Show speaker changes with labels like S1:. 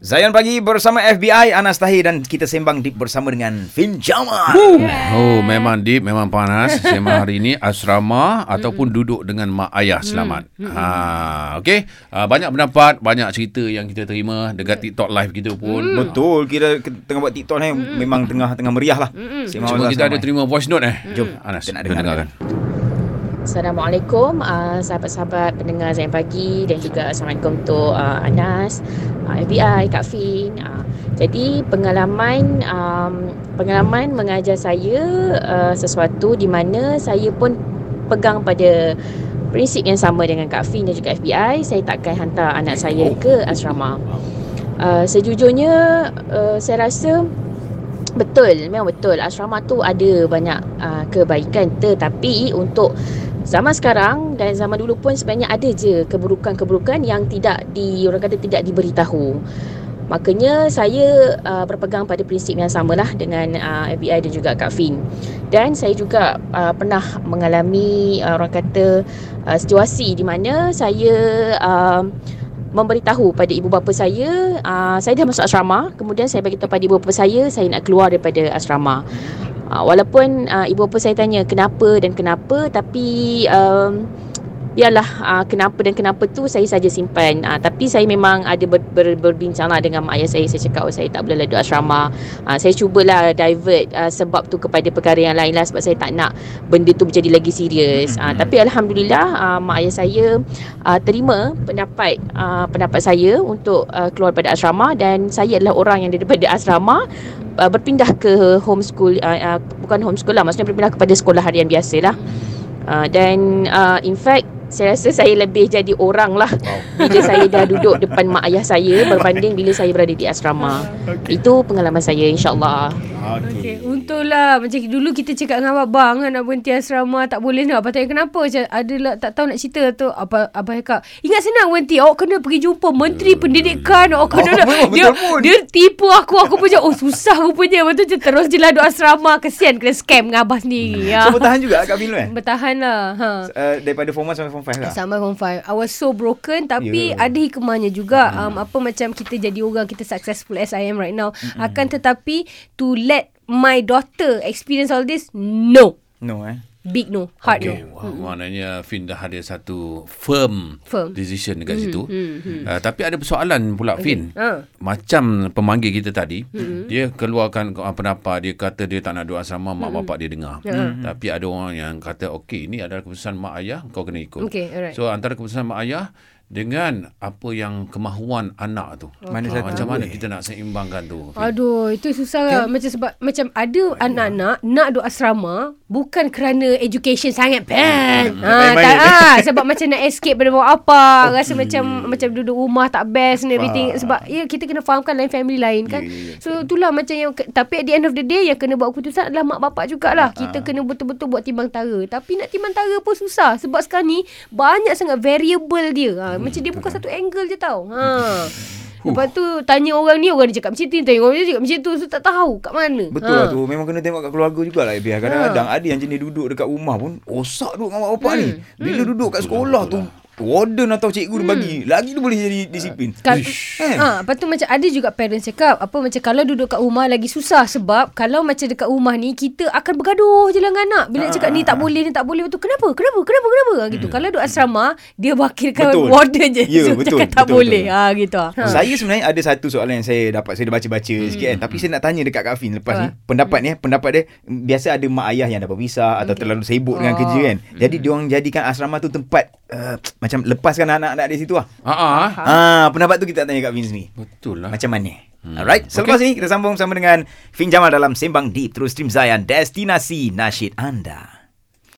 S1: Zayan Pagi bersama FBI Anas Tahir dan kita sembang deep bersama dengan Fin Jamal.
S2: Oh, memang deep, memang panas. Sembang hari ini asrama ataupun duduk dengan mak ayah selamat. Ha, okey. Uh, banyak pendapat, banyak cerita yang kita terima dekat TikTok live kita pun.
S1: Betul, kita tengah buat TikTok ni memang tengah tengah meriah lah. Sembang
S2: Cuma kita ada terima voice note eh.
S1: Jom,
S2: Anas,
S1: kita nak dengarkan.
S2: dengarkan.
S3: Assalamualaikum uh, sahabat-sahabat pendengar Zain Pagi dan juga Assalamualaikum untuk uh, Anas, uh, FBI, Kak Fin. Uh, jadi pengalaman um, pengalaman mengajar saya uh, sesuatu di mana saya pun pegang pada prinsip yang sama dengan Kak Fin dan juga FBI. Saya takkan hantar anak saya ke asrama. Uh, sejujurnya uh, saya rasa Betul, memang betul. Asrama tu ada banyak uh, kebaikan tetapi untuk zaman sekarang dan zaman dulu pun sebenarnya ada je keburukan-keburukan yang tidak di orang kata tidak diberitahu. Makanya saya uh, berpegang pada prinsip yang samalah dengan uh, FBI dan juga Kak Fin. Dan saya juga uh, pernah mengalami uh, orang kata uh, situasi di mana saya uh, memberitahu pada ibu bapa saya uh, saya dah masuk asrama kemudian saya bagi tahu pada ibu bapa saya saya nak keluar daripada asrama uh, walaupun uh, ibu bapa saya tanya kenapa dan kenapa tapi um, biarlah uh, kenapa dan kenapa tu saya saja simpan. Uh, tapi saya memang ada ber, ber, berbincang lah dengan mak ayah saya. Saya cakap oh, saya tak boleh duduk asrama. Uh, saya cubalah divert uh, sebab tu kepada perkara yang lain lah sebab saya tak nak benda tu menjadi lagi serius. Uh, tapi Alhamdulillah uh, mak ayah saya uh, terima pendapat uh, pendapat saya untuk uh, keluar pada asrama dan saya adalah orang yang daripada asrama uh, berpindah ke homeschool uh, uh, bukan homeschool lah maksudnya berpindah kepada sekolah harian biasa lah uh, dan uh, in fact saya rasa saya lebih jadi orang lah bila saya dah duduk depan mak ayah saya berbanding bila saya berada di asrama. Itu pengalaman saya insyaAllah.
S4: Okey, untunglah macam dulu kita cakap dengan abang kan nak berhenti asrama tak boleh nak. Apa tanya kenapa? Macam adalah tak tahu nak cerita tu. Apa abang cakap, ingat senang berhenti. Awak kena pergi jumpa menteri pendidikan. Awak kena
S1: Oh,
S4: nak-
S1: memang
S4: dia dia tipu aku. Aku pun macam oh susah rupanya. Lepas tu terus je lah duduk asrama. Kesian kena scam dengan abah sendiri. Ya.
S1: So bertahan juga Kak Fin tu eh?
S4: Bertahan lah. Ha.
S1: Uh, daripada form 1 sampai form 5 lah.
S4: Sampai form 5 I was so broken Tapi
S1: Ya.
S4: ada hikmahnya juga um, Apa macam kita jadi orang Kita successful as I am right now Akan tetapi To my daughter Experience all this No
S1: No eh.
S4: Big no Hard
S2: Okay.
S4: no
S2: Wah, maknanya Fin dah ada satu firm,
S4: Firm.
S2: decision dekat situ. Uh, tapi ada persoalan pula Fin.
S4: Ha.
S2: Macam pemanggil kita tadi, dia keluarkan uh, pendapat dia kata dia tak nak duduk asrama mak bapak dia dengar. Tapi ada orang yang kata okey ini adalah keputusan mak ayah kau kena ikut.
S4: Okay, alright.
S2: So antara keputusan mak ayah dengan apa yang kemahuan anak tu.
S1: Mana satu
S2: macam mana kita nak seimbangkan tu? Fin?
S4: Aduh, itu susah lah. Macam sebab macam ada anak-anak nak duduk asrama bukan kerana education sangat pen. Ha,
S1: Baik-baik.
S4: tak ah sebab macam nak escape pada mak apa, rasa macam macam duduk rumah tak best and everything
S1: Faham.
S4: sebab ya kita kena fahamkan lain family lain kan.
S1: Ya, ya, ya,
S4: so itulah macam yang tapi at the end of the day yang kena buat keputusan adalah mak bapak jugalah. Kita kena betul-betul buat timbang tara. Tapi nak timbang tara pun susah sebab sekarang ni banyak sangat variable dia. Ha, macam dia bukan satu angle je tau. Ha. Lepas tu tanya orang ni Orang ni cakap macam tu Tanya orang ni cakap macam tu So tak tahu kat mana.
S1: Betul lah tu. Memang kena tengok kat keluarga jugalah Biar kadang-kadang ada yang jenis duduk dekat rumah pun Osak duduk dengan mak bapak ni. Bila duduk kat sekolah tu Warden atau cikgu dia bagi Lagi tu boleh jadi disiplin
S4: Kal-
S1: Ish, kan?
S4: ha, lepas tu macam ada juga parents cakap apa macam kalau duduk kat rumah lagi susah sebab kalau macam dekat rumah ni kita akan bergaduh je dengan anak. Bila
S1: Ah,
S4: cakap ni tak boleh ni tak boleh betul. Kenapa? Kenapa? Kenapa? Kenapa? Ha, gitu. Kalau duduk asrama dia wakilkan
S1: Hmm. Betul.
S4: warden je.
S1: Ya,
S4: so,
S1: betul,
S4: cakap tak
S1: betul,
S4: boleh.
S1: betul.
S4: Ha gitu. Ha.
S1: Saya sebenarnya ada satu soalan yang saya dapat Saya dah baca-baca hmm. sikit kan Tapi saya nak tanya dekat Kak Fin Lepas
S4: Ah.
S1: ni Pendapat ni eh, Pendapat dia Biasa ada mak ayah yang dah berpisah Atau terlalu sibuk dengan
S4: Oh.
S1: kerja kan Jadi diorang jadikan asrama tu tempat uh, Macam lepaskan anak-anak dari situ lah
S2: Ah, ah.
S1: Ah, pendapat tu kita tanya Kak Fin sendiri
S2: Betul lah.
S1: Macam mana? Hmm. Alright, selepas okay. ini kita sambung sama dengan Fin Jamal dalam Sembang Deep terus stream Zayan Destinasi Nasyid Anda.